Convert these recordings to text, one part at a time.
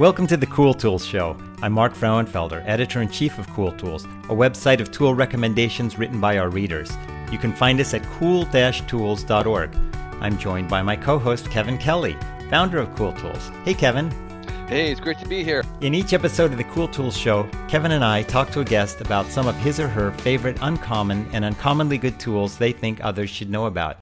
Welcome to the Cool Tools Show. I'm Mark Frauenfelder, editor in chief of Cool Tools, a website of tool recommendations written by our readers. You can find us at cool tools.org. I'm joined by my co host, Kevin Kelly, founder of Cool Tools. Hey, Kevin. Hey, it's great to be here. In each episode of the Cool Tools Show, Kevin and I talk to a guest about some of his or her favorite uncommon and uncommonly good tools they think others should know about.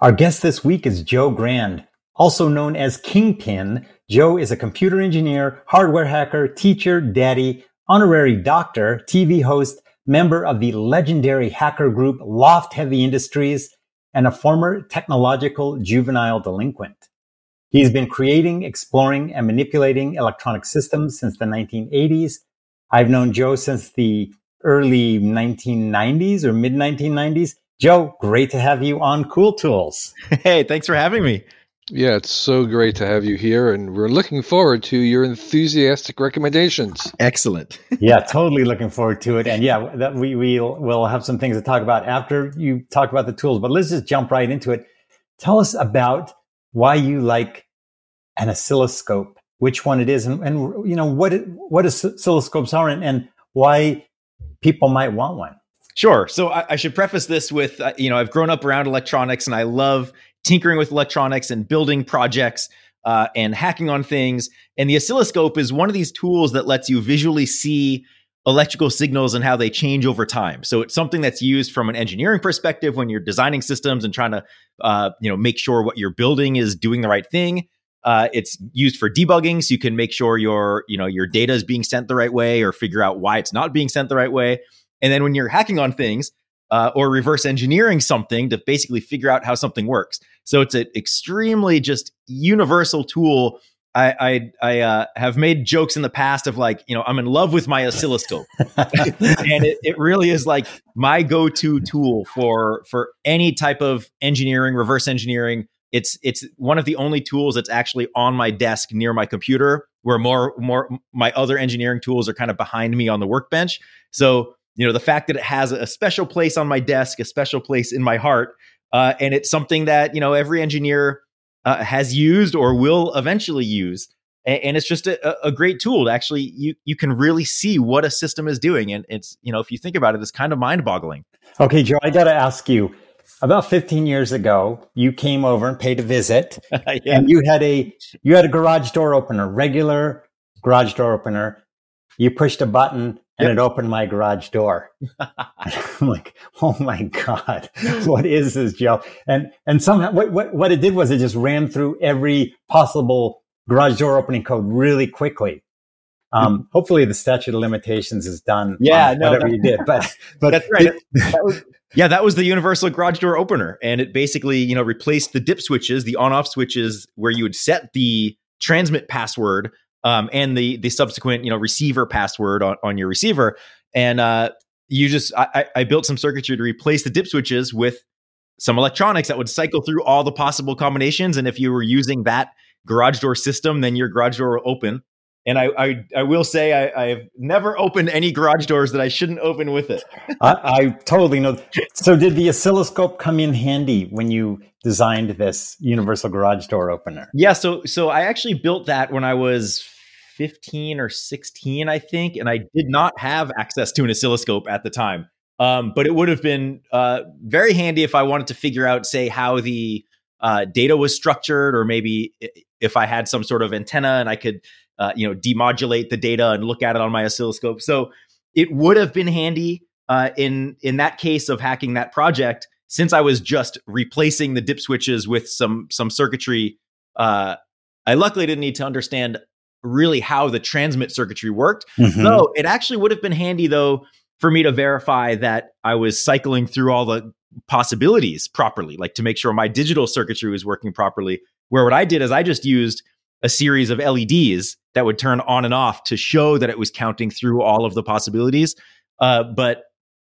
Our guest this week is Joe Grand, also known as Kingpin. Joe is a computer engineer, hardware hacker, teacher, daddy, honorary doctor, TV host, member of the legendary hacker group L0pht Heavy Industries, and a former technological juvenile delinquent. He's been creating, exploring, and manipulating electronic systems since the 1980s. I've known Joe since the early 1990s or mid 1990s. Joe, great to have you on Cool Tools. Hey, thanks for having me. Yeah, it's so great to have you here, and we're looking forward to your enthusiastic recommendations. Excellent. yeah, totally looking forward to it. And yeah, that we we'll, we'll have some things to talk about after you talk about the tools. But let's just jump right into it. Tell us about why you like an oscilloscope, which one it is, and, and you know what it, what oscilloscopes are, and, and why people might want one. Sure. So I, I, should preface this with, uh, you know, I've grown up around electronics and I love tinkering with electronics and building projects uh, and hacking on things. And the oscilloscope is one of these tools that lets you visually see electrical signals and how they change over time. So it's something that's used from an engineering perspective when you're designing systems and trying to, uh, you know, make sure what you're building is doing the right thing. Uh, it's used for debugging, so you can make sure your, you know, your data is being sent the right way or figure out why it's not being sent the right way. And then when you're hacking on things, uh, or reverse engineering something to basically figure out how something works. So it's an extremely just universal tool. I I, I uh, have made jokes in the past of like you know I'm in love with my oscilloscope, and it, it really is like my go-to tool for for any type of engineering, reverse engineering. It's it's one of the only tools that's actually on my desk near my computer, where more more my other engineering tools are kind of behind me on the workbench. So you know the fact that it has a special place on my desk a special place in my heart uh, and it's something that you know every engineer uh, has used or will eventually use. And, and it's just a, a, great tool to actually you you can really see what a system is doing. And it's you know if you think about it it's kind of mind boggling okay joe i gotta ask you about 15 years ago you came over and paid a visit. Yeah. and you had a you had a garage door opener regular garage door opener. You pushed a button and yep. it opened my garage door. I'm like, oh my god, what is this, Joe? And and somehow what, what what it did was it just ran through every possible garage door opening code really quickly. Um, mm-hmm. hopefully, the statute of limitations is done. Yeah, no, whatever no. you did, but but that's right. It, that was, yeah, that was the universal garage door opener, and it basically you know replaced the dip switches, the on-off switches, where you would set the transmit password um, and the the subsequent you know receiver password on, on your receiver. And uh, you just I, I built some circuitry to replace the dip switches with some electronics that would cycle through all the possible combinations. And if you were using that garage door system, then your garage door will open. And I, I, I will say I, have never opened any garage doors that I shouldn't open with it. I, I totally know. So did the oscilloscope come in handy when you designed this universal garage door opener? Yeah. So so I actually built that when I was 15 or 16, I think, and I did not have access to an oscilloscope at the time. Um, but it would have been uh, very handy if I wanted to figure out, say, how the uh, data was structured, or maybe if I had some sort of antenna and I could, uh, you know, demodulate the data and look at it on my oscilloscope. So it would have been handy uh, in in that case of hacking that project, since I was just replacing the dip switches with some some circuitry. Uh, I luckily didn't need to understand really how the transmit circuitry worked. Mm-hmm. So it actually would have been handy though for me to verify that I was cycling through all the possibilities properly, like to make sure my digital circuitry was working properly. Where what I did is I just used a series of LEDs that would turn on and off to show that it was counting through all of the possibilities. Uh, but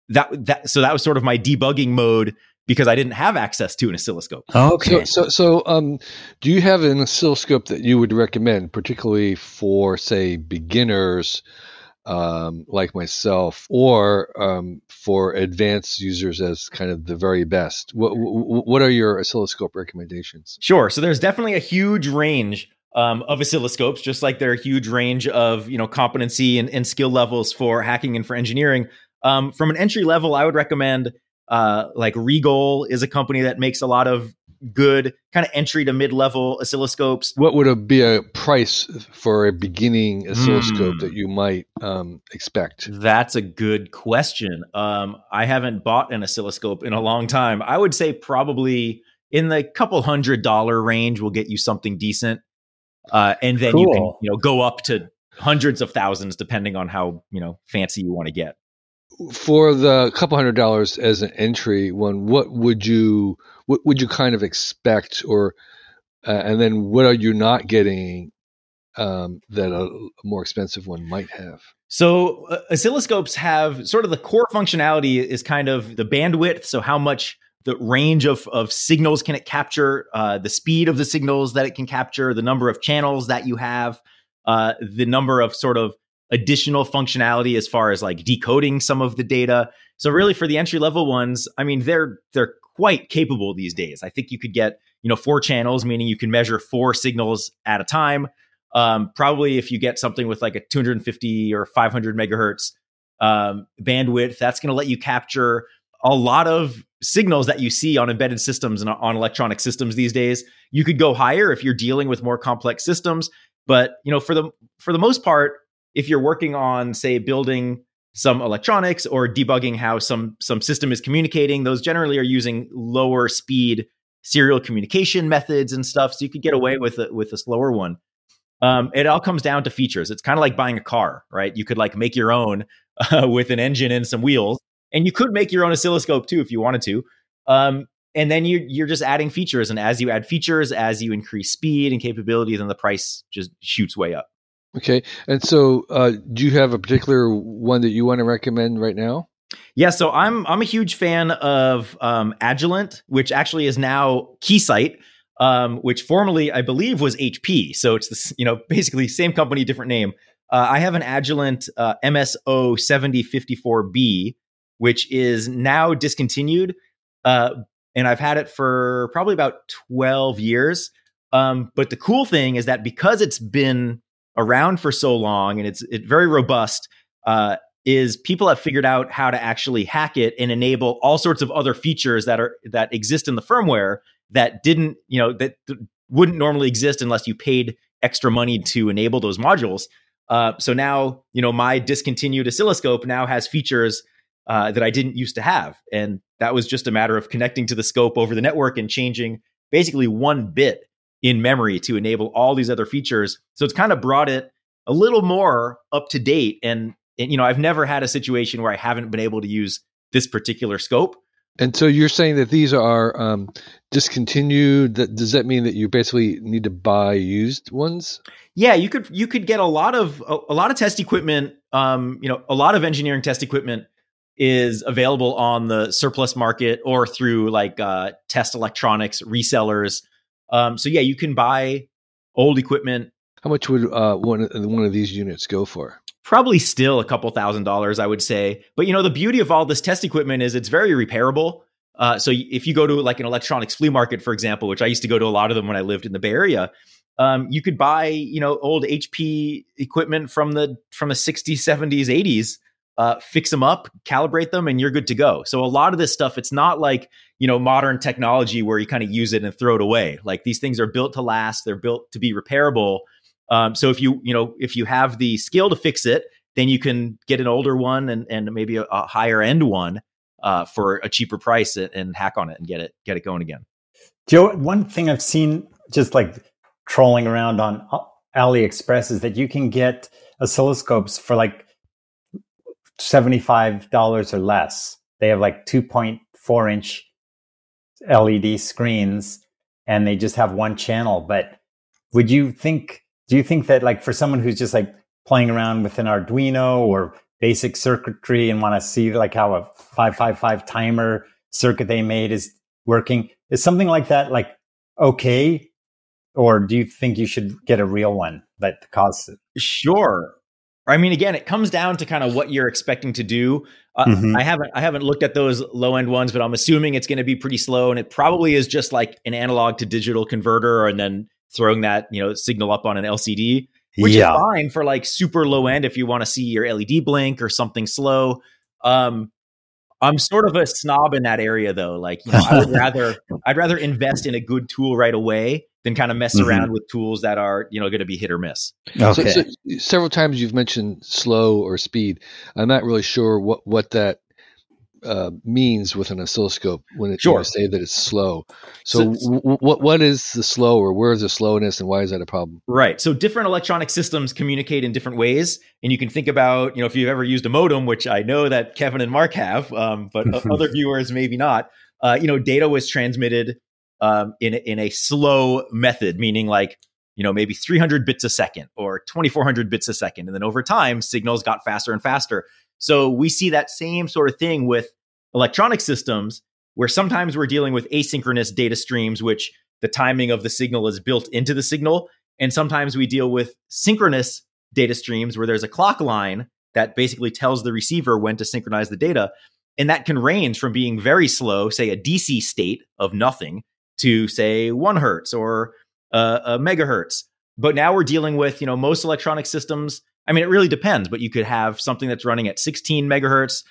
that that so that was sort of my debugging mode because I didn't have access to an oscilloscope. okay. So, so, so um, do you have an oscilloscope that you would recommend, particularly for, say, beginners um, like myself, or um, for advanced users as kind of the very best? What, what are your oscilloscope recommendations? Sure. So there's definitely a huge range um, of oscilloscopes, just like there are a huge range of you know competency and, and skill levels for hacking and for engineering. Um, from an entry level, I would recommend uh, like Rigol is a company that makes a lot of good kind of entry to mid level oscilloscopes. What would a, be a price for a beginning oscilloscope mm. that you might um, expect? That's a good question. Um, I haven't bought an oscilloscope in a long time. I would say probably in the couple hundred dollar range will get you something decent, uh, and then cool. you can you know go up to hundreds of thousands depending on how you know fancy you want to get. For the couple hundred dollars as an entry one, what would you what would you kind of expect, or uh, and then what are you not getting um, that a, more expensive one might have? So uh, oscilloscopes have sort of the core functionality is kind of the bandwidth. So how much the range of, of signals can it capture, uh, the speed of the signals that it can capture, the number of channels that you have, uh, the number of sort of additional functionality as far as like decoding some of the data. So really for the entry level ones, I mean they're they're quite capable these days. I think you could get, you know, four channels, meaning you can measure four signals at a time. Um, probably if you get something with like a 250 or 500 megahertz um, bandwidth, that's going to let you capture a lot of signals that you see on embedded systems and on electronic systems these days. You could go higher if you're dealing with more complex systems, but you know, for the for the most part, if you're working on, say, building some electronics or debugging how some some system is communicating those generally are using lower speed serial communication methods and stuff so you could get away with it with a slower one. Um, it all comes down to features. It's kind of like buying a car right? You could like make your own uh, with an engine and some wheels and you could make your own oscilloscope too if you wanted to. Um, and then you, you're just adding features and as you add features as you increase speed and capability then the price just shoots way up Okay. And so, uh, do you have a particular one that you want to recommend right now? Yeah, so I'm I'm a huge fan of um, Agilent, which actually is now Keysight, um, which formerly I believe was HP. So it's this, you know, basically same company, different name. Uh, I have an Agilent uh, MSO 7054B, which is now discontinued, uh, and I've had it for probably about 12 years. Um, but the cool thing is that because it's been around for so long and it's it very robust uh, is people have figured out how to actually hack it and enable all sorts of other features that are that exist in the firmware that didn't you know that th- wouldn't normally exist unless you paid extra money to enable those modules. Uh, so now you know my discontinued oscilloscope now has features uh, that i didn't used to have and that was just a matter of connecting to the scope over the network and changing basically one bit in memory to enable all these other features. So it's kind of brought it a little more up to date. And, and, you know, I've never had a situation where I haven't been able to use this particular scope. And so you're saying that these are um, discontinued. That, does that mean that you basically need to buy used ones? Yeah, you could you could get a lot of a, a lot of test equipment. Um, you know, a lot of engineering test equipment is available on the surplus market or through like uh, test electronics resellers. Um, so yeah, you can buy old equipment. How much would uh, one one of these units go for? Probably still a couple thousand dollars, I would say. But you know, the beauty of all this test equipment is it's very repairable. Uh, so if you go to like an electronics flea market, for example, which I used to go to a lot of them when I lived in the Bay Area, um, you could buy you know old HP equipment from the from the 60s, 70s, 80s uh, fix them up, calibrate them, and you're good to go. So a lot of this stuff, it's not like you know modern technology where you kind of use it and throw it away. Like these things are built to last. They're built to be repairable. Um, so if you you know if you have the skill to fix it, then you can get an older one and and maybe a, a higher end one uh, for a cheaper price and, and hack on it and get it get it going again. Joe, one thing I've seen just like trolling around on AliExpress is that you can get oscilloscopes for like $75 or less. They have like 2.4 inch LED screens and they just have one channel. But would you think, do you think that like for someone who's just like playing around with an Arduino or basic circuitry and want to see like how a 555 timer circuit they made is working, is something like that like okay? Or do you think you should get a real one that costs it? Sure. I mean, again, it comes down to kind of what you're expecting to do. Uh, mm-hmm. I haven't I haven't looked at those low end ones, but I'm assuming it's going to be pretty slow, and it probably is just like an analog to digital converter, and then throwing that you know signal up on an LCD, which yeah. is fine for like super low end if you want to see your LED blink or something slow. Um, I'm sort of a snob in that area though. Like, you know, I would rather I'd rather invest in a good tool right away than kind of mess mm-hmm. around with tools that are, you know, going to be hit or miss. Okay. So, so several times you've mentioned slow or speed. I'm not really sure what what that uh, means with an oscilloscope when it sure. say that it's slow. So, so w- what what is the slow, or where is the slowness, and why is that a problem? Right. So different electronic systems communicate in different ways, and you can think about you know if you've ever used a modem, which I know that Kevin and Mark have, um, but other viewers maybe not. Uh, you know, data was transmitted um, in in a slow method, meaning like you know maybe 300 bits a second or 2400 bits a second, and then over time signals got faster and faster. So we see that same sort of thing with electronic systems, where sometimes we're dealing with asynchronous data streams, which the timing of the signal is built into the signal. And sometimes we deal with synchronous data streams where there's a clock line that basically tells the receiver when to synchronize the data. And that can range from being very slow, say a DC state of nothing, to say one hertz or uh, a megahertz. But now we're dealing with, you know, most electronic systems I mean, it really depends, but you could have something that's running at 16 megahertz,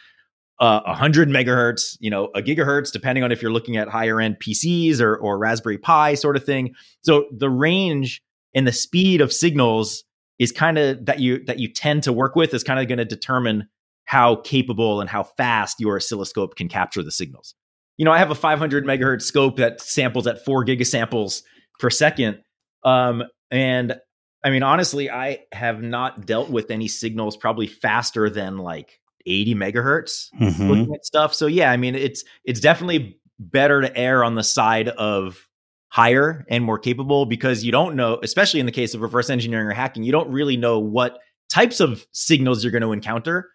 uh, 100 megahertz, you know, a gigahertz, depending on if you're looking at higher end PCs or, or Raspberry Pi sort of thing. So the range and the speed of signals is kind of that you that you tend to work with is kind of going to determine how capable and how fast your oscilloscope can capture the signals. You know, I have a 500 megahertz scope that samples at four gigasamples per second. Um, and I mean, honestly, I have not dealt with any signals probably faster than like 80 megahertz mm-hmm. looking at stuff. So yeah, I mean, it's it's definitely better to err on the side of higher and more capable because you don't know, especially in the case of reverse engineering or hacking, you don't really know what types of signals you're going to encounter.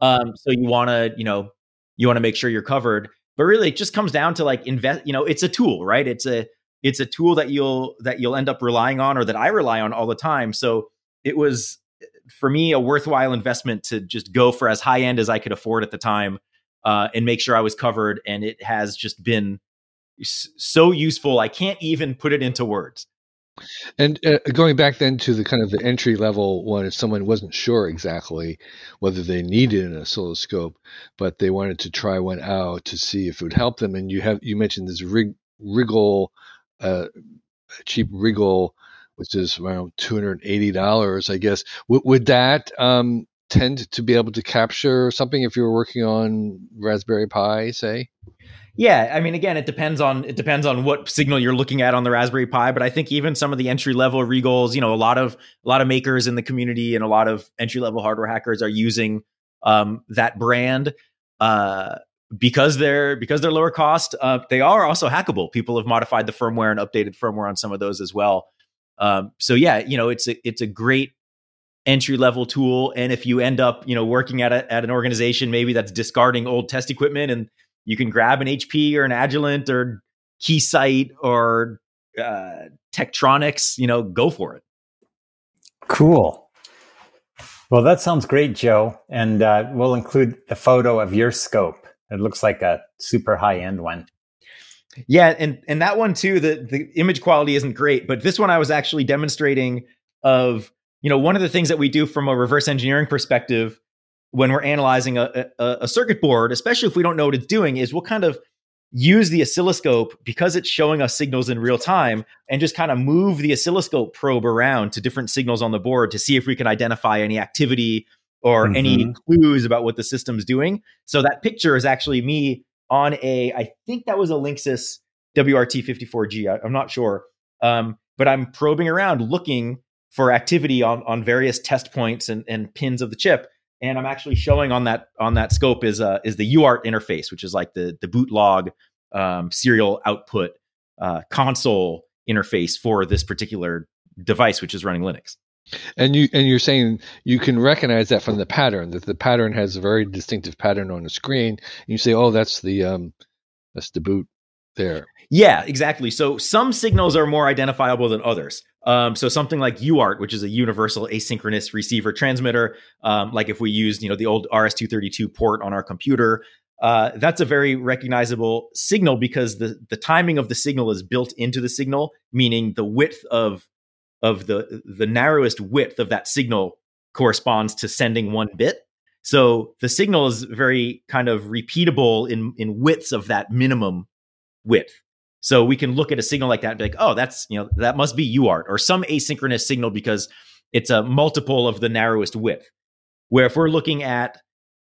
Um, so you want to, you know, you want to make sure you're covered. But really, it just comes down to like invest. You know, it's a tool, right? It's a it's a tool that you'll that you'll end up relying on or that I rely on all the time. So it was for me a worthwhile investment to just go for as high end as I could afford at the time uh, and make sure I was covered. And it has just been so useful. I can't even put it into words. And uh, going back then to the kind of the entry level one, if someone wasn't sure exactly whether they needed an oscilloscope, but they wanted to try one out to see if it would help them, and you have you mentioned this rig, Rigol a cheap Rigol, which is around two hundred eighty dollars, I guess. W- would that um, tend to be able to capture something if you were working on Raspberry Pi, say? Yeah, I mean, again, it depends on it depends on what signal you're looking at on the Raspberry Pi. But I think even some of the entry level Rigols, you know, a lot of a lot of makers in the community and a lot of entry level hardware hackers are using um, that brand. Uh, because they're because they're lower cost, uh, they are also hackable. People have modified the firmware and updated firmware on some of those as well. Um, so yeah, you know, it's a it's a great entry level tool. And if you end up, you know, working at a, at an organization maybe that's discarding old test equipment, and you can grab an HP or an Agilent or Keysight or uh, Tektronix, you know, go for it. Cool. Well, that sounds great, Joe. And uh, we'll include the photo of your scope it looks like a super high end one. Yeah, and and that one too. The the image quality isn't great, but this one I was actually demonstrating of you know one of the things that we do from a reverse engineering perspective when we're analyzing a, a, a circuit board, especially if we don't know what it's doing, is we'll kind of use the oscilloscope because it's showing us signals in real time and just kind of move the oscilloscope probe around to different signals on the board to see if we can identify any activity or mm-hmm. any clues about what the system's doing. So that picture is actually me on a, I think that was a Linksys WRT54G. I, am not sure. Um, but I'm probing around looking for activity on, on various test points and, and pins of the chip. And I'm actually showing on that on that scope is uh, is the UART interface, which is like the the boot log um, serial output uh, console interface for this particular device, which is running Linux. And you and you're saying you can recognize that from the pattern that the pattern has a very distinctive pattern on the screen. And you say, "Oh, that's the um, that's the boot there." Yeah, exactly. So some signals are more identifiable than others. Um, so something like UART, which is a universal asynchronous receiver transmitter, um, like if we used you know the old RS-232 port on our computer, uh, that's a very recognizable signal because the the timing of the signal is built into the signal, meaning the width of of the the narrowest width of that signal corresponds to sending one bit. So the signal is very kind of repeatable in in widths of that minimum width. So we can look at a signal like that and be like, oh, that's you know that must be UART or some asynchronous signal because it's a multiple of the narrowest width. Where if we're looking at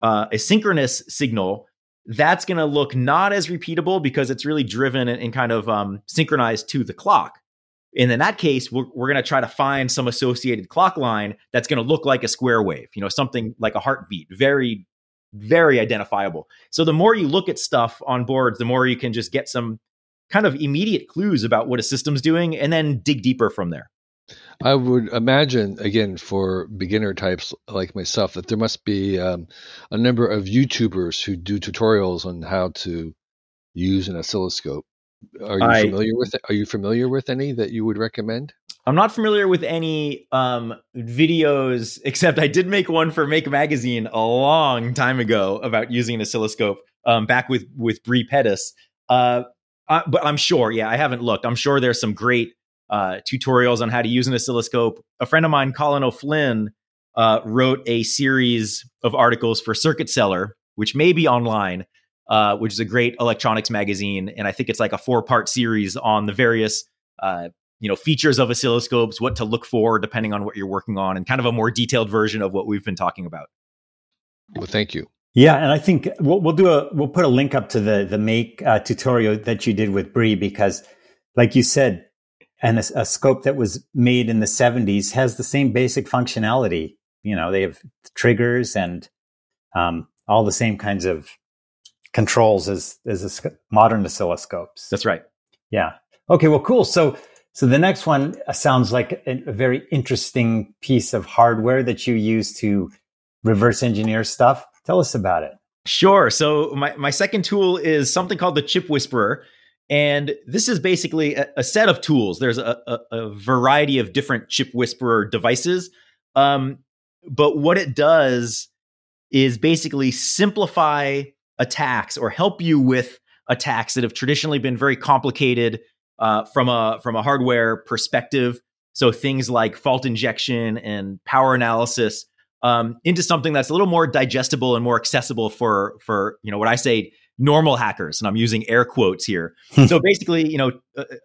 uh, a synchronous signal, that's going to look not as repeatable because it's really driven and, and kind of um, synchronized to the clock. And in that case, we're, we're going to try to find some associated clock line that's going to look like a square wave, you know, something like a heartbeat, very, very identifiable. So the more you look at stuff on boards, the more you can just get some kind of immediate clues about what a system's doing and then dig deeper from there. I would imagine, again, for beginner types like myself, that there must be um, a number of YouTubers who do tutorials on how to use an oscilloscope. Are you I, familiar with? Are you familiar with any that you would recommend? I'm not familiar with any um, videos, except I did make one for Make Magazine a long time ago about using an oscilloscope. Um, back with with Bre Pettis, uh, uh, but I'm sure, yeah, I haven't looked. I'm sure there's some great uh, tutorials on how to use an oscilloscope. A friend of mine, Colin O'Flynn, uh, wrote a series of articles for Circuit Cellar, which may be online, uh, which is a great electronics magazine, and I think it's like a four part series on the various uh, you know features of oscilloscopes, what to look for depending on what you're working on, and kind of a more detailed version of what we've been talking about. Well, thank you. Yeah, and I think we'll, we'll do a we'll put a link up to the the make uh, tutorial that you did with Bre because, like you said, and a, a, scope that was made in the 70s has the same basic functionality. You know, they have triggers and um, all the same kinds of controls as as modern oscilloscopes. That's right. Yeah. Okay. Well, cool. So so the next one sounds like a, a very interesting piece of hardware that you use to reverse engineer stuff. Tell us about it. Sure. So my, my second tool is something called the Chip Whisperer. And this is basically a, a set of tools. There's a, a, a, variety of different chip whisperer devices. Um, but what it does is basically simplify attacks or help you with attacks that have traditionally been very complicated uh, from a from a hardware perspective. So things like fault injection and power analysis um, into something that's a little more digestible and more accessible for for you know what I say normal hackers, and I'm using air quotes here. Hmm. so basically, you know, uh, uh,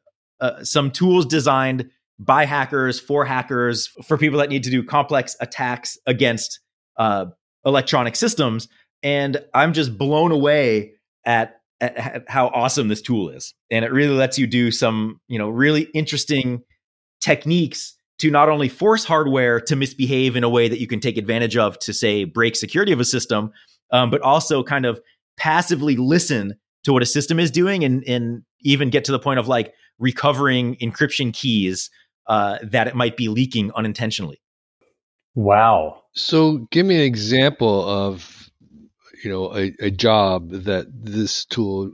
uh, some tools designed by hackers for hackers for people that need to do complex attacks against uh, electronic systems. And I'm just blown away at, at, at how awesome this tool is, and it really lets you do some, you know, really interesting techniques to not only force hardware to misbehave in a way that you can take advantage of to say break security of a system, um, but also kind of passively listen to what a system is doing and, and even get to the point of like recovering encryption keys uh, that it might be leaking unintentionally. Wow. So give me an example of, you know, a, a job that this tool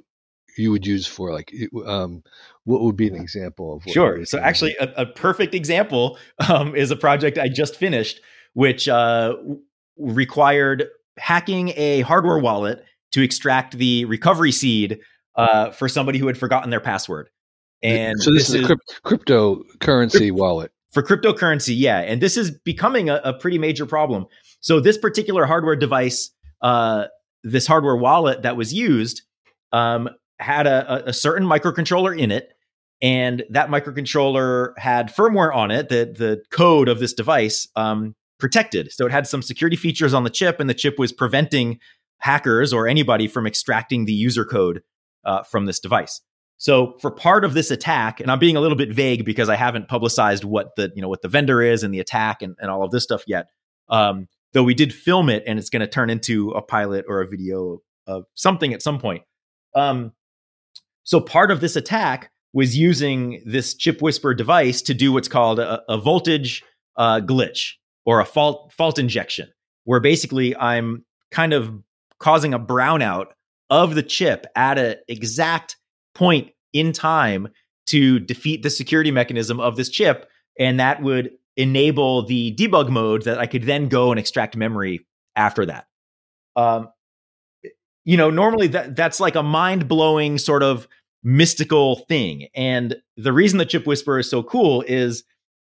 you would use for like, um, what would be an example of? sure. So actually a, a, perfect example um, is a project I just finished, which uh, required hacking a hardware wallet to extract the recovery seed uh, for somebody who had forgotten their password. And so this, this is a cryptocurrency wallet for cryptocurrency. Yeah, and this is becoming a, a pretty major problem. So this particular hardware device, uh, this hardware wallet that was used, um, had a, a certain microcontroller in it, and that microcontroller had firmware on it that the code of this device um, protected. So it had some security features on the chip, and the chip was preventing hackers or anybody from extracting the user code uh, from this device. So for part of this attack, and I'm being a little bit vague because I haven't publicized what the you know what the vendor is and the attack and, and all of this stuff yet. Um, though we did film it, and it's going to turn into a pilot or a video of something at some point. Um, so part of this attack was using this chip whisper device to do what's called a, a voltage uh, glitch or a fault fault injection, where basically I'm kind of causing a brownout of the chip at an exact point in time to defeat the security mechanism of this chip. And that would enable the debug mode that I could then go and extract memory after that. Um, you know, normally that that's like a mind blowing sort of mystical thing. And the reason the Chip Whisperer is so cool is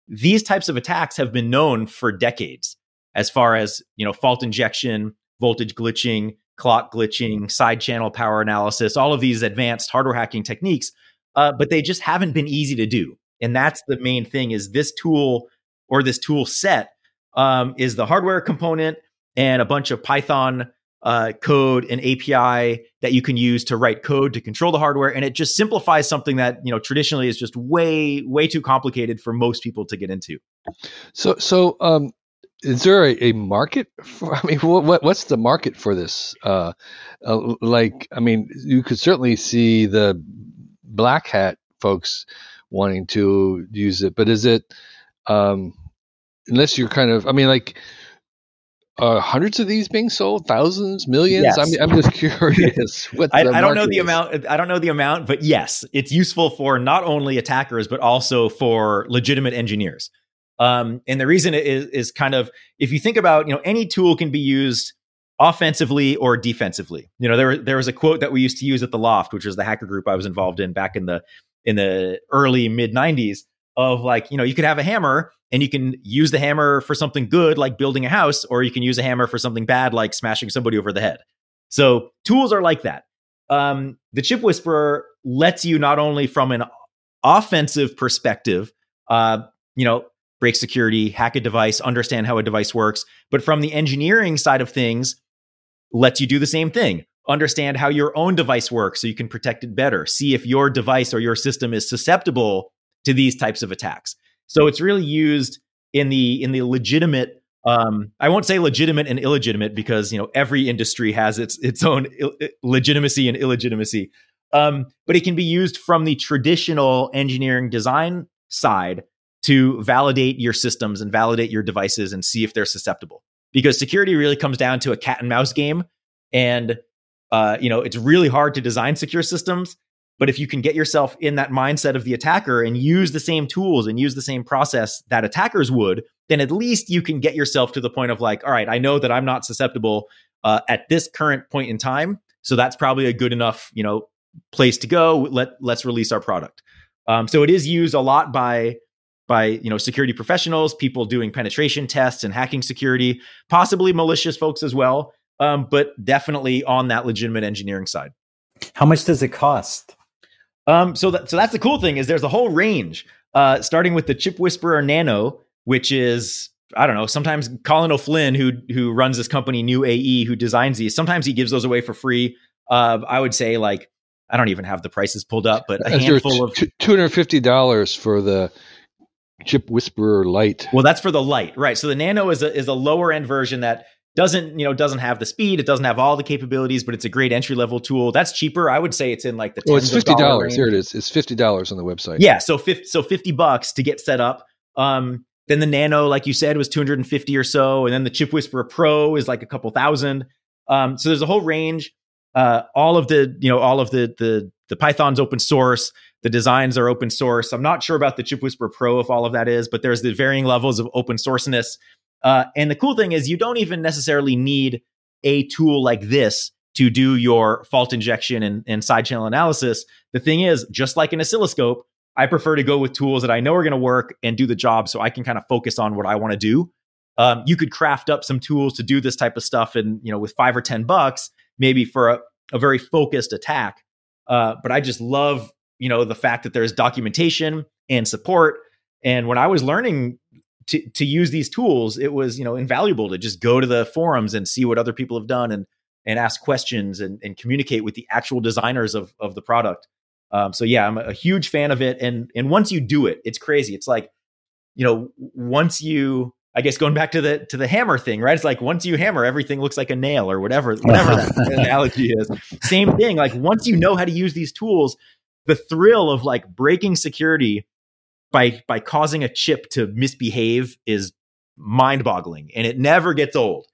these types of attacks have been known for decades as far as, you know, fault injection, voltage glitching, clock glitching, side channel power analysis, all of these advanced hardware hacking techniques, uh, but they just haven't been easy to do. And that's the main thing is this tool or this tool set um, is the hardware component and a bunch of Python uh, code and API that you can use to write code to control the hardware, and it just simplifies something that you know traditionally is just way way too complicated for most people to get into. So so um, is there a, a market for, I mean, what, what's the market for this? Uh, uh, like, I mean, you could certainly see the black hat folks wanting to use it, but is it, um, unless you're kind of, I mean, like, uh, hundreds of these being sold, thousands, millions. Yes. I'm, I'm just curious. What I, I, don't know the is. amount. I don't know the amount, but yes, it's useful for not only attackers but also for legitimate engineers. Um, and the reason is is kind of if you think about you know any tool can be used offensively or defensively. You know there there was a quote that we used to use at the L0pht, which was the hacker group I was involved in back in the in the early mid '90s. Of like you know you could have a hammer and you can use the hammer for something good like building a house, or you can use a hammer for something bad like smashing somebody over the head. So tools are like that. Um, the chip whisperer lets you not only from an offensive perspective, uh, you know, break security, hack a device, understand how a device works. But from the engineering side of things, lets you do the same thing. Understand how your own device works so you can protect it better. See if your device or your system is susceptible to these types of attacks. So it's really used in the in the legitimate um, I won't say legitimate and illegitimate because you know every industry has its its own Ill- legitimacy and illegitimacy. Um, but it can be used from the traditional engineering design side to validate your systems and validate your devices and see if they're susceptible. Because security really comes down to a cat and mouse game, and uh, you know it's really hard to design secure systems. But if you can get yourself in that mindset of the attacker and use the same tools and use the same process that attackers would, then at least you can get yourself to the point of like, all right, I know that I'm not susceptible uh, at this current point in time, so that's probably a good enough, you know, place to go. Let let's release our product. Um, so it is used a lot by by you know security professionals, people doing penetration tests and hacking security, possibly malicious folks as well, um, but definitely on that legitimate engineering side. How much does it cost? Um, so that, so that's the cool thing is there's a whole range, uh, starting with the Chip Whisperer Nano, which is I don't know. Sometimes Colin O'Flynn, who who runs this company, NewAE, who designs these, sometimes he gives those away for free. Uh, I would say like I don't even have the prices pulled up, but a handful of two hundred fifty dollars for the Chip Whisperer Lite. Well, that's for the Lite, right? So the Nano is a is a lower end version that doesn't you know doesn't have the speed, it doesn't have all the capabilities, but it's a great entry level tool. That's cheaper. I would say it's in like the. Well, it's fifty dollars. Here it is. It's fifty dollars on the website. Yeah, so 50, so fifty bucks to get set up. Um, then the Nano, like you said, was two hundred and fifty or so, and then the Chip Whisperer Pro is like a couple thousand. Um, so there's a whole range. Uh, all of the you know all of the the the Python's open source. The designs are open source. I'm not sure about the Chip Whisperer Pro if all of that is, but there's the varying levels of open sourceness. Uh, and the cool thing is, you don't even necessarily need a tool like this to do your fault injection and, and side channel analysis. The thing is, just like an oscilloscope, I prefer to go with tools that I know are going to work and do the job so I can kind of focus on what I want to do. Um, you could craft up some tools to do this type of stuff and, you know, with five or 10 bucks, maybe for a, a very focused attack. Uh, but I just love you know the fact that there's documentation and support and when i was learning to, to use these tools it was you know invaluable to just go to the forums and see what other people have done and and ask questions and, and communicate with the actual designers of, of the product um, so yeah i'm a huge fan of it and and once you do it it's crazy it's like you know once you I guess going back to the to the hammer thing, right? It's like once you hammer, everything looks like a nail or whatever, whatever that analogy is. Same thing. Like once you know how to use these tools, the thrill of like breaking security by by causing a chip to misbehave is mind-boggling and it never gets old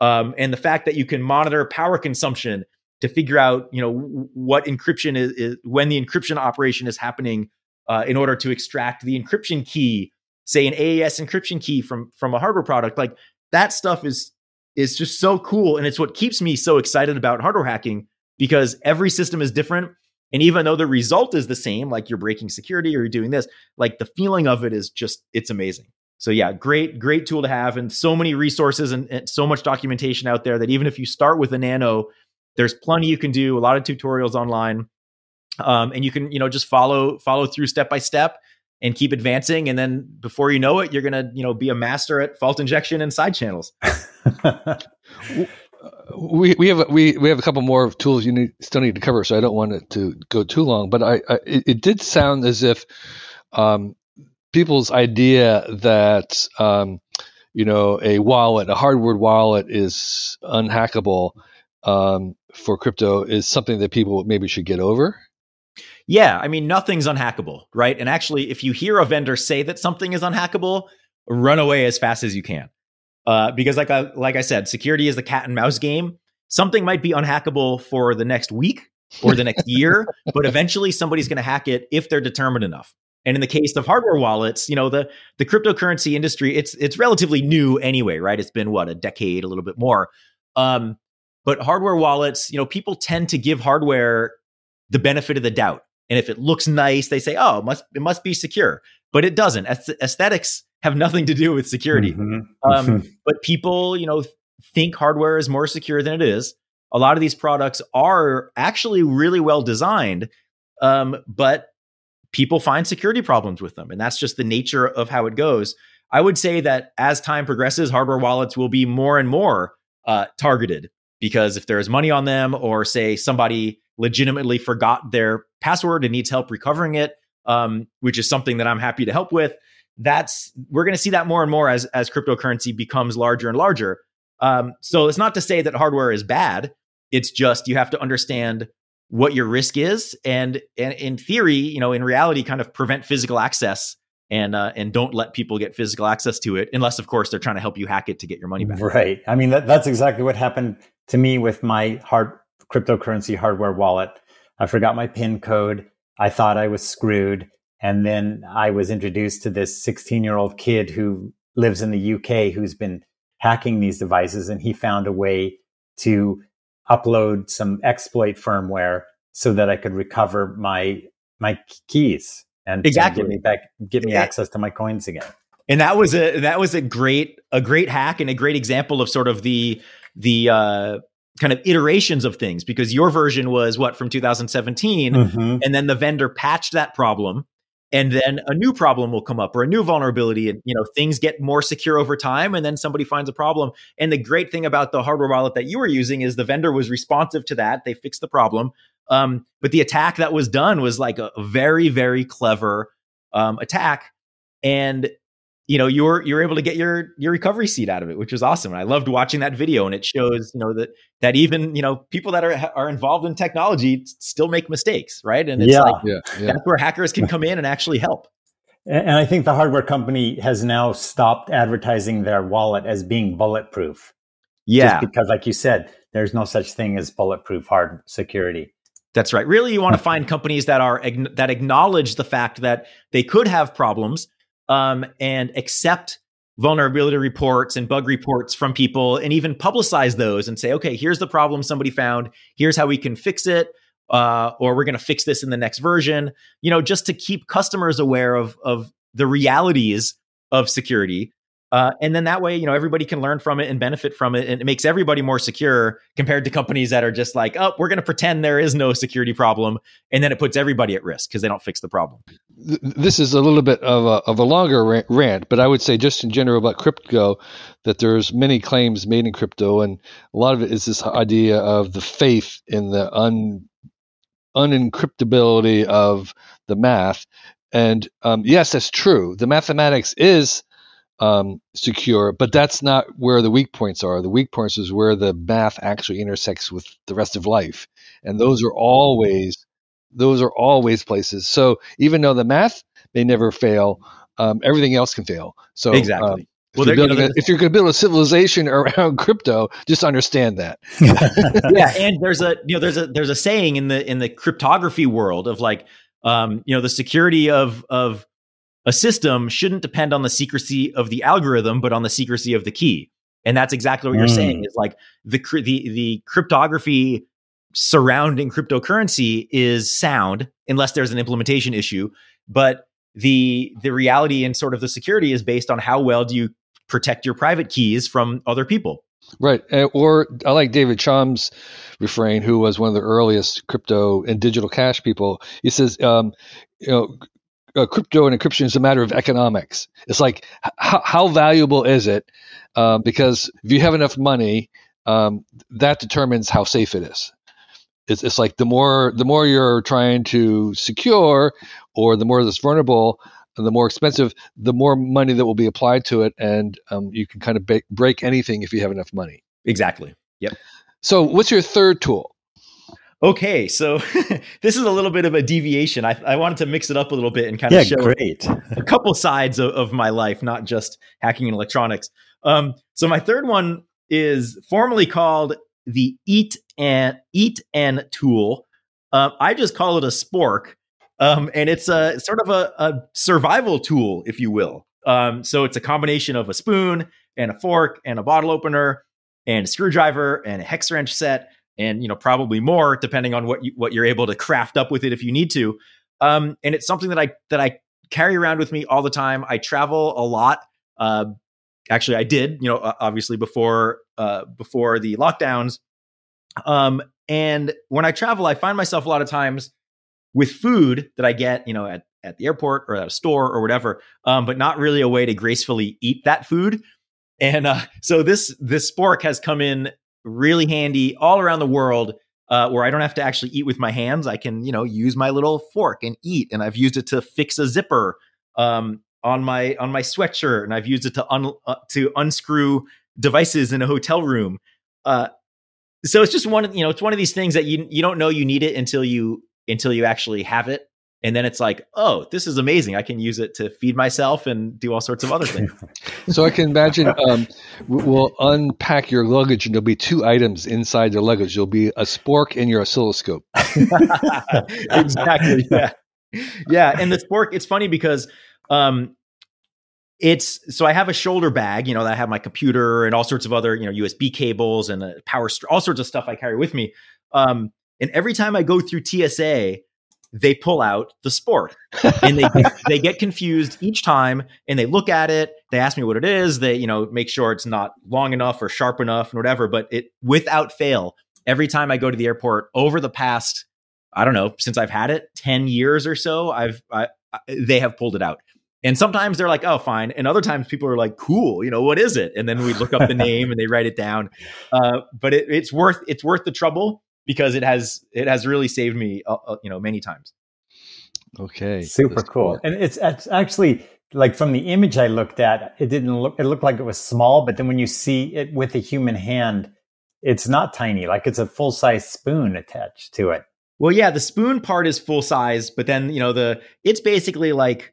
um, and the fact that you can monitor power consumption to figure out you know what encryption is, is when the encryption operation is happening uh, in order to extract the encryption key say an aes encryption key from from a hardware product like that stuff is is just so cool. And it's what keeps me so excited about hardware hacking because every system is different. And even though the result is the same, like you're breaking security or you're doing this, like the feeling of it is just, it's amazing. So yeah, great, great tool to have, and so many resources and, and, so much documentation out there that even if you start with a nano, there's plenty you can do. A lot of tutorials online, um, and you can you know just follow follow through step by step and keep advancing. And then before you know it, you're gonna you know be a master at fault injection and side channels. we we have we we have a couple more tools you need, still need to cover, so I don't want it to go too long. But I, I it, it, did sound as if um, people's idea that um, you know a wallet, a hardware wallet, is unhackable um, for crypto is something that people maybe should get over. Yeah, I mean nothing's unhackable, right? And actually, if you hear a vendor say that something is unhackable, run away as fast as you can. Uh, because like I like I said, security is the cat and mouse game. Something might be unhackable for the next week or the next year, but eventually somebody's going to hack it if they're determined enough. And in the case of hardware wallets, you know the the cryptocurrency industry, it's it's relatively new anyway, right? It's been what a decade, a little bit more. Um, but hardware wallets, you know, people tend to give hardware the benefit of the doubt, and if it looks nice, they say, "Oh, it must it must be secure," but it doesn't. Aesthetics have nothing to do with security. Mm-hmm. Um, but people, you know, think hardware is more secure than it is. A lot of these products are actually really well designed, um, but people find security problems with them. And that's just the nature of how it goes. I would say that as time progresses, hardware wallets will be more and more uh, targeted because if there's money on them, or say somebody legitimately forgot their password and needs help recovering it, um, which is something that I'm happy to help with, that's we're going to see that more and more as as cryptocurrency becomes larger and larger. Um, so it's not to say that hardware is bad. It's just you have to understand what your risk is, and, and in theory, you know, in reality, kind of prevent physical access and uh, and don't let people get physical access to it, unless of course they're trying to help you hack it to get your money back. Right. I mean, that, that's exactly what happened to me with my hard cryptocurrency hardware wallet. I forgot my PIN code. I thought I was screwed. And then I was introduced to this 16 year old kid who lives in the UK who's been hacking these devices. And he found a way to upload some exploit firmware so that I could recover my, my keys and exactly give me back, give me access to my coins again. And that was a, that was a great, a great hack and a great example of sort of the, the, uh, kind of iterations of things because your version was what from 2017 mm-hmm. and then the vendor patched that problem and then a new problem will come up or a new vulnerability and you know things get more secure over time and then somebody finds a problem. And the great thing about the hardware wallet that you were using is the vendor was responsive to that. They fixed the problem. Um, but the attack that was done was like a, very very clever um, attack. And you know you're you're able to get your your recovery seed out of it which was awesome. And i loved watching that video and it shows you know that that even you know people that are are involved in technology still make mistakes right? And it's yeah. like yeah, yeah. that's where hackers can come in and actually help. And i think the hardware company has now stopped advertising their wallet as being bulletproof. Yeah. just because like you said there's no such thing as bulletproof hard security. That's right. Really you want to find companies that are that acknowledge the fact that they could have problems um, and accept vulnerability reports and bug reports from people and even publicize those and say, okay, here's the problem somebody found. Here's how we can fix it. Uh, or we're going to fix this in the next version, you know, just to keep customers aware of, of the realities of security uh, and then that way, you know, everybody can learn from it and benefit from it. And it makes everybody more secure compared to companies that are just like, oh, we're going to pretend there is no security problem. And then it puts everybody at risk because they don't fix the problem. This is a little bit of a, of a longer rant, but I would say just in general about crypto that there's many claims made in crypto. And a lot of it is this idea of the faith in the un, unencryptability of the math. And um, yes, that's true. The mathematics is um, secure, but that's not where the weak points are. The weak points is where the math actually intersects with the rest of life, and those are always those are always places. So even though the math may never fail, um, everything else can fail. So exactly. Um, if, well, you're a, if you're going to build a civilization around crypto, just understand that. yeah, and there's a you know there's a there's a saying in the in the cryptography world of like um, you know the security of of a system shouldn't depend on the secrecy of the algorithm, but on the secrecy of the key. And that's exactly what you're saying is like the the the cryptography surrounding cryptocurrency is sound unless there's an implementation issue, but the the reality and sort of the security is based on how well do you protect your private keys from other people. Right. Or I like David Chaum's refrain, who was one of the earliest crypto and digital cash people. He says, um, you know, uh, crypto and encryption is a matter of economics. It's like, h- how valuable is it? Uh, because if you have enough money, um, that determines how safe it is. It's, it's like the more the more you're trying to secure, or the more that's vulnerable, the more expensive, the more money that will be applied to it, and um, you can kind of ba- break anything if you have enough money. Exactly. Yep. So, what's your third tool? Okay, so this is a little bit of a deviation. I, I, wanted to mix it up a little bit and kind of show great. a couple sides of, of, my life, not just hacking and electronics. Um, so my third one is formally called the Eat and Eat and tool. Uh, I just call it a spork um, and it's a sort of a, a survival tool, if you will. Um, so it's a combination of a spoon and a fork and a bottle opener and a screwdriver and a hex wrench set and you know probably more depending on what you, what you're able to craft up with it if you need to. Um, and it's something that I that I carry around with me all the time. I travel a lot. Uh, actually, I did. You know, obviously before uh, before the lockdowns. Um, and when I travel, I find myself a lot of times with food that I get, you know, at, at the airport or at a store or whatever, um, but not really a way to gracefully eat that food. And uh, so this this spork has come in really handy all around the world, uh, where I don't have to actually eat with my hands. I can, you know, use my little fork and eat. And I've used it to fix a zipper um, on my on my sweatshirt, and I've used it to un, uh, to unscrew devices in a hotel room. Uh, so it's just one, you know, it's one of these things that you you don't know you need it until you until you actually have it. And then it's like, oh, this is amazing. I can use it to feed myself and do all sorts of other things. so I can imagine um, we'll unpack your luggage and there'll be two items inside the luggage. There'll be a spork and your oscilloscope. exactly. Yeah. Yeah. And the spork, it's funny because um, it's so I have a shoulder bag, you know, that I have my computer and all sorts of other, you know, USB cables and a power, all sorts of stuff I carry with me. Um, and every time I go through TSA, they pull out the spork. And they they get confused each time and they look at it. They ask me what it is. They you know make sure it's not long enough or sharp enough and whatever but it without fail every time i go to the airport over the past i don't know since i've had it 10 years or so i've I, I, they have pulled it out. And sometimes they're like oh fine. And other times people are like cool you know what is it? And then we look up the name and they write it down. Uh, but it, it's worth it's worth the trouble because it has it has really saved me uh, uh, you know many times. Okay. Super cool. cool. And it's, it's actually like from the image i looked at it didn't look it looked like it was small but then when you see it with a human hand it's not tiny. Like it's a full size spoon attached to it. Well yeah the spoon part is full size but then you know the it's basically like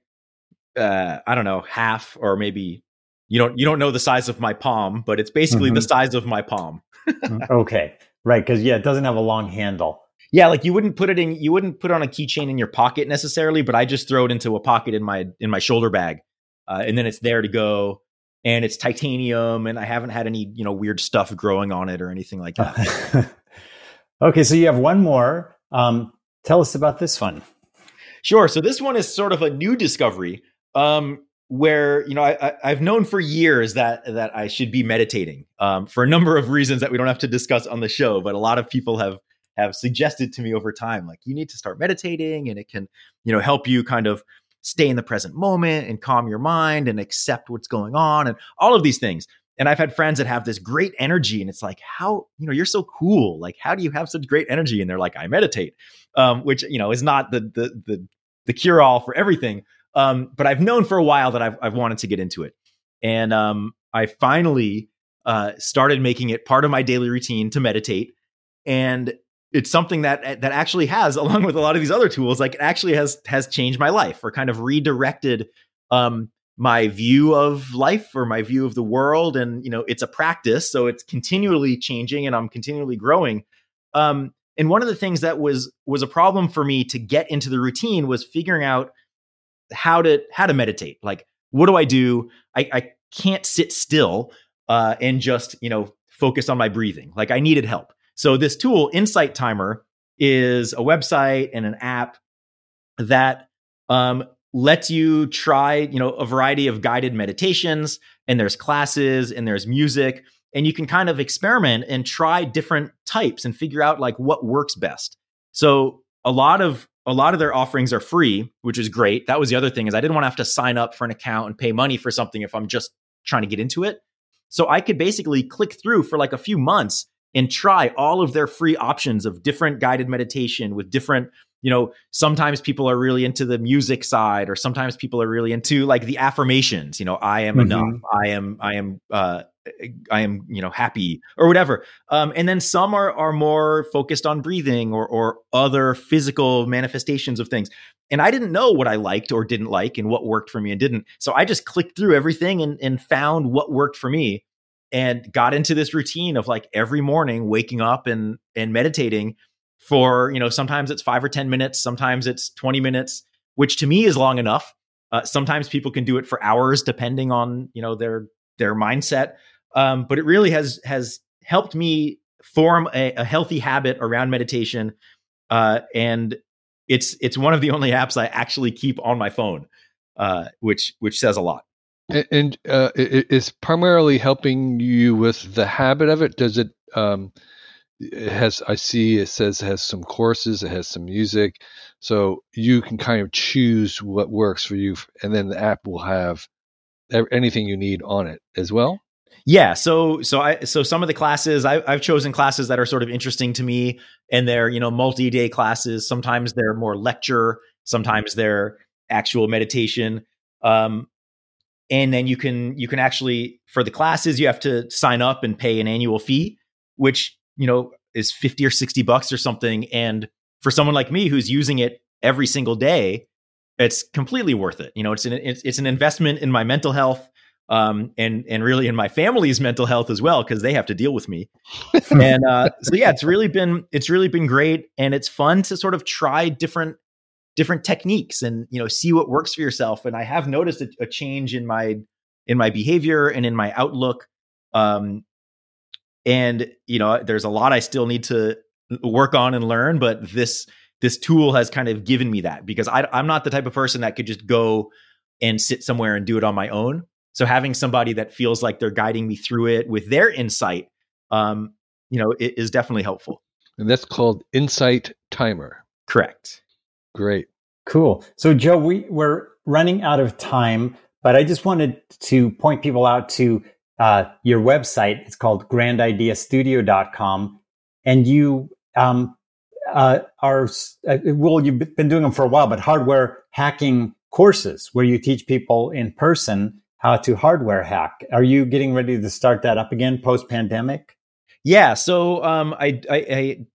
uh i don't know half or maybe you don't you don't know the size of my palm but it's basically mm-hmm. the size of my palm. Mm, okay Right, because yeah, it doesn't have a long handle. Yeah, like you wouldn't put it in you wouldn't put on a keychain in your pocket necessarily, but I just throw it into a pocket in my in my shoulder bag. Uh, and then it's there to go and it's titanium and I haven't had any, you know, weird stuff growing on it or anything like that. okay, so you have one more. Um, tell us about this one. Sure. So this one is sort of a new discovery. Um, where you know I, have known for years that that I should be meditating um, for a number of reasons that we don't have to discuss on the show, but a lot of people have have suggested to me over time, like you need to start meditating, and it can you know help you kind of stay in the present moment and calm your mind and accept what's going on and all of these things. And I've had friends that have this great energy, and it's like, how you know you're so cool. Like, how do you have such great energy? And they're like, I meditate, um, which you know is not the the the the cure all for everything um, but I've known for a while that I've, I've wanted to get into it. And um, I finally uh, started making it part of my daily routine to meditate. And it's something that that actually has, along with a lot of these other tools, like it actually has has changed my life or kind of redirected um, my view of life or my view of the world. And you know, it's a practice, so it's continually changing, and I'm continually growing. Um, and one of the things that was was a problem for me to get into the routine was figuring out how to how to meditate. Like, what do I do? I, I can't sit still. uh, and just you know focus on my breathing. Like I needed help. So this tool, Insight Timer, is a website and an app that um, lets you try you know a variety of guided meditations and there's classes and there's music and you can kind of experiment and try different types and figure out like what works best so a lot of a lot of their offerings are free which is great. That was the other thing is i didn't want to have to sign up for an account and pay money for something if i'm just trying to get into it. So i could basically click through for like a few months and try all of their free options of different guided meditation with different you know sometimes people are really into the music side or sometimes people are really into like the affirmations you know i am mm-hmm. enough. I am i am uh I am, you know, happy or whatever. Um, and then some are are more focused on breathing or or other physical manifestations of things. And I didn't know what I liked or didn't like and what worked for me and didn't. So I just clicked through everything and, and found what worked for me and got into this routine of like every morning waking up and and meditating for you know sometimes it's five or ten minutes sometimes it's 20 minutes which to me is long enough uh, sometimes people can do it for hours depending on you know their their mindset um, but it really has has helped me form a, a healthy habit around meditation. Uh, and it's it's one of the only apps i actually keep on my phone uh, which which says a lot. And, and uh, it, it's primarily helping you with the habit of it? Does it um, it has i see it says it has some courses it has some music. So you can kind of choose what works for you and then the app will have anything you need on it as well yeah so so i so some of the classes I, i've chosen classes that are sort of interesting to me and they're you know multi-day classes. Sometimes they're more lecture sometimes they're actual meditation um and then you can you can actually for the classes you have to sign up and pay an annual fee which you know is 50 or 60 bucks or something and for someone like me who's using it every single day it's completely worth it. You know it's an it's, it's an investment in my mental health um, and and really in my family's mental health as well because they have to deal with me. And uh, so yeah it's really been it's really been great and it's fun to sort of try different different techniques and you know see what works for yourself. And i have noticed a, a change in my in my behavior and in my outlook um, and you know there's a lot i still need to work on and learn but this this tool has kind of given me that because I, i'm not the type of person that could just go and sit somewhere and do it on my own so having somebody that feels like they're guiding me through it with their insight um, you know it is definitely helpful. And that's called insight timer. Correct. Great. Cool. So joe we, we're running out of time but i just wanted to point people out to uh, your website. It's called grandideastudio.com. And you um, uh, are, uh, well, you've been doing them for a while, but hardware hacking courses where you teach people in person how to hardware hack. Are you getting ready to start that up again post pandemic? Yeah. So um, I, I, I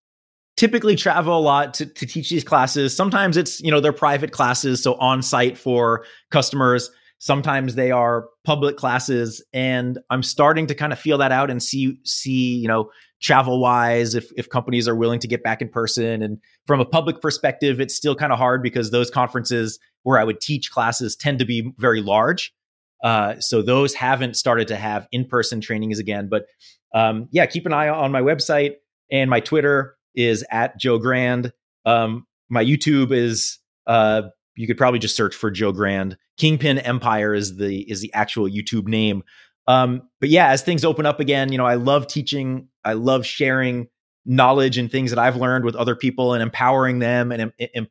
typically travel a lot to, to teach these classes. Sometimes it's, you know, they're private classes, so on site for customers. Sometimes they are public classes, and I'm starting to kind of feel that out and see see you know travel wise if if companies are willing to get back in person. And from a public perspective, it's still kind of hard because those conferences where I would teach classes tend to be very large. Uh, so those haven't started to have in person trainings again. But um, yeah, keep an eye on my website and my Twitter is at Joe Grand. Um, my YouTube is uh, you could probably just search for Joe Grand. Kingpin Empire is the is the actual YouTube name. Um, but yeah, as things open up again, you know, I love teaching. I love sharing knowledge and things that I've learned with other people and empowering them and, and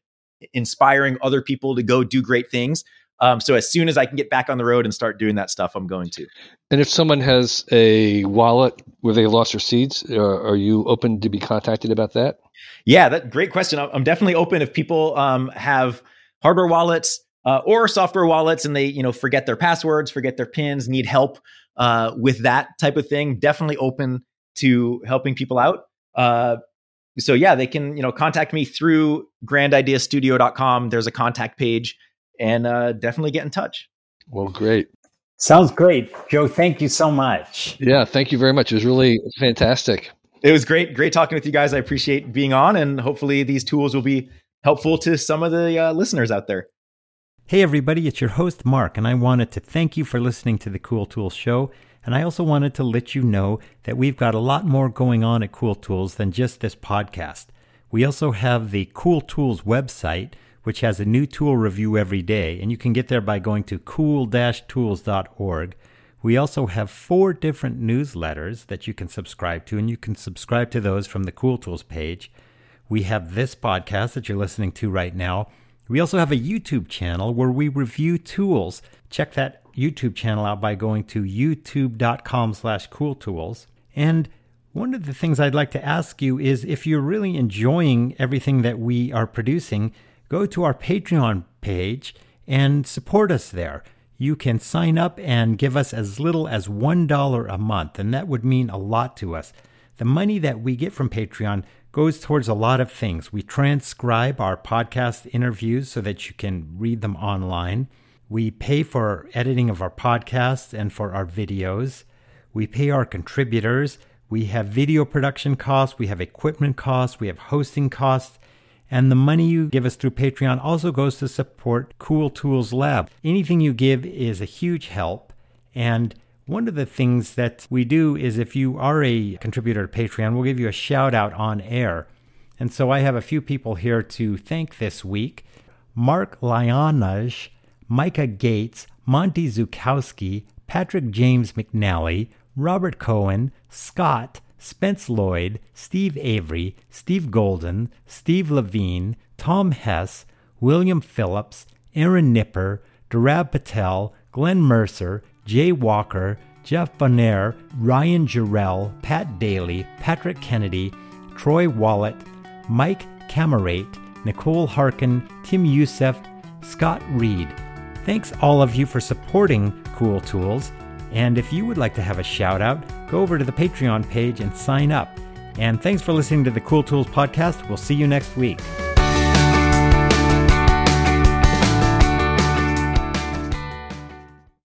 inspiring other people to go do great things. Um, so as soon as I can get back on the road and start doing that stuff, I'm going to. And if someone has a wallet where they lost their seeds, are, are you open to be contacted about that? Yeah, that great question. I'm definitely open if people um, have hardware wallets uh, or software wallets and they you know forget their passwords forget their pins need help uh, with that type of thing definitely open to helping people out uh, so yeah they can you know contact me through grandideastudio.com there's a contact page and uh, definitely get in touch. Well great. Sounds great. Joe thank you so much. Yeah thank you very much. It was really fantastic. It was great great talking with you guys. I appreciate being on and hopefully these tools will be helpful to some of the uh, listeners out there. Hey, everybody, it's your host, Mark, and I wanted to thank you for listening to the Cool Tools Show. And I also wanted to let you know that we've got a lot more going on at Cool Tools than just this podcast. We also have the Cool Tools website, which has a new tool review every day, and you can get there by going to cool-tools.org. We also have four different newsletters that you can subscribe to, and you can subscribe to those from the Cool Tools page. We have this podcast that you're listening to right now. We also have a YouTube channel where we review tools. Check that YouTube channel out by going to youtube.com slash cooltools. And one of the things I'd like to ask you is if you're really enjoying everything that we are producing, go to our Patreon page and support us there. You can sign up and give us as little as $1 a month, and that would mean a lot to us. The money that we get from Patreon goes towards a lot of things. We transcribe our podcast interviews so that you can read them online. We pay for editing of our podcasts and for our videos. We pay our contributors. We have video production costs. We have equipment costs. We have hosting costs. And the money you give us through Patreon also goes to support Cool Tools Lab. Anything you give is a huge help. And one of the things that we do is if you are a contributor to Patreon, we'll give you a shout out on air. And so I have a few people here to thank this week Mark Lyanaj, Micah Gates, Monty Zukowski, Patrick James McNally, Robert Cohen, Scott, Spence Lloyd, Steve Avery, Steve Golden, Steve Levine, Tom Hess, William Phillips, Aaron Nipper, Darab Patel, Glenn Mercer, Jay Walker, Jeff Bonner, Ryan Jarrell, Pat Daly, Patrick Kennedy, Troy Wallet, Mike Camerate, Nicole Harkin, Tim Youssef, Scott Reed, Thanks all of you for supporting Cool Tools. And if you would like to have a shout out, go over to the Patreon page and sign up. And thanks for listening to the Cool Tools podcast. We'll see you next week.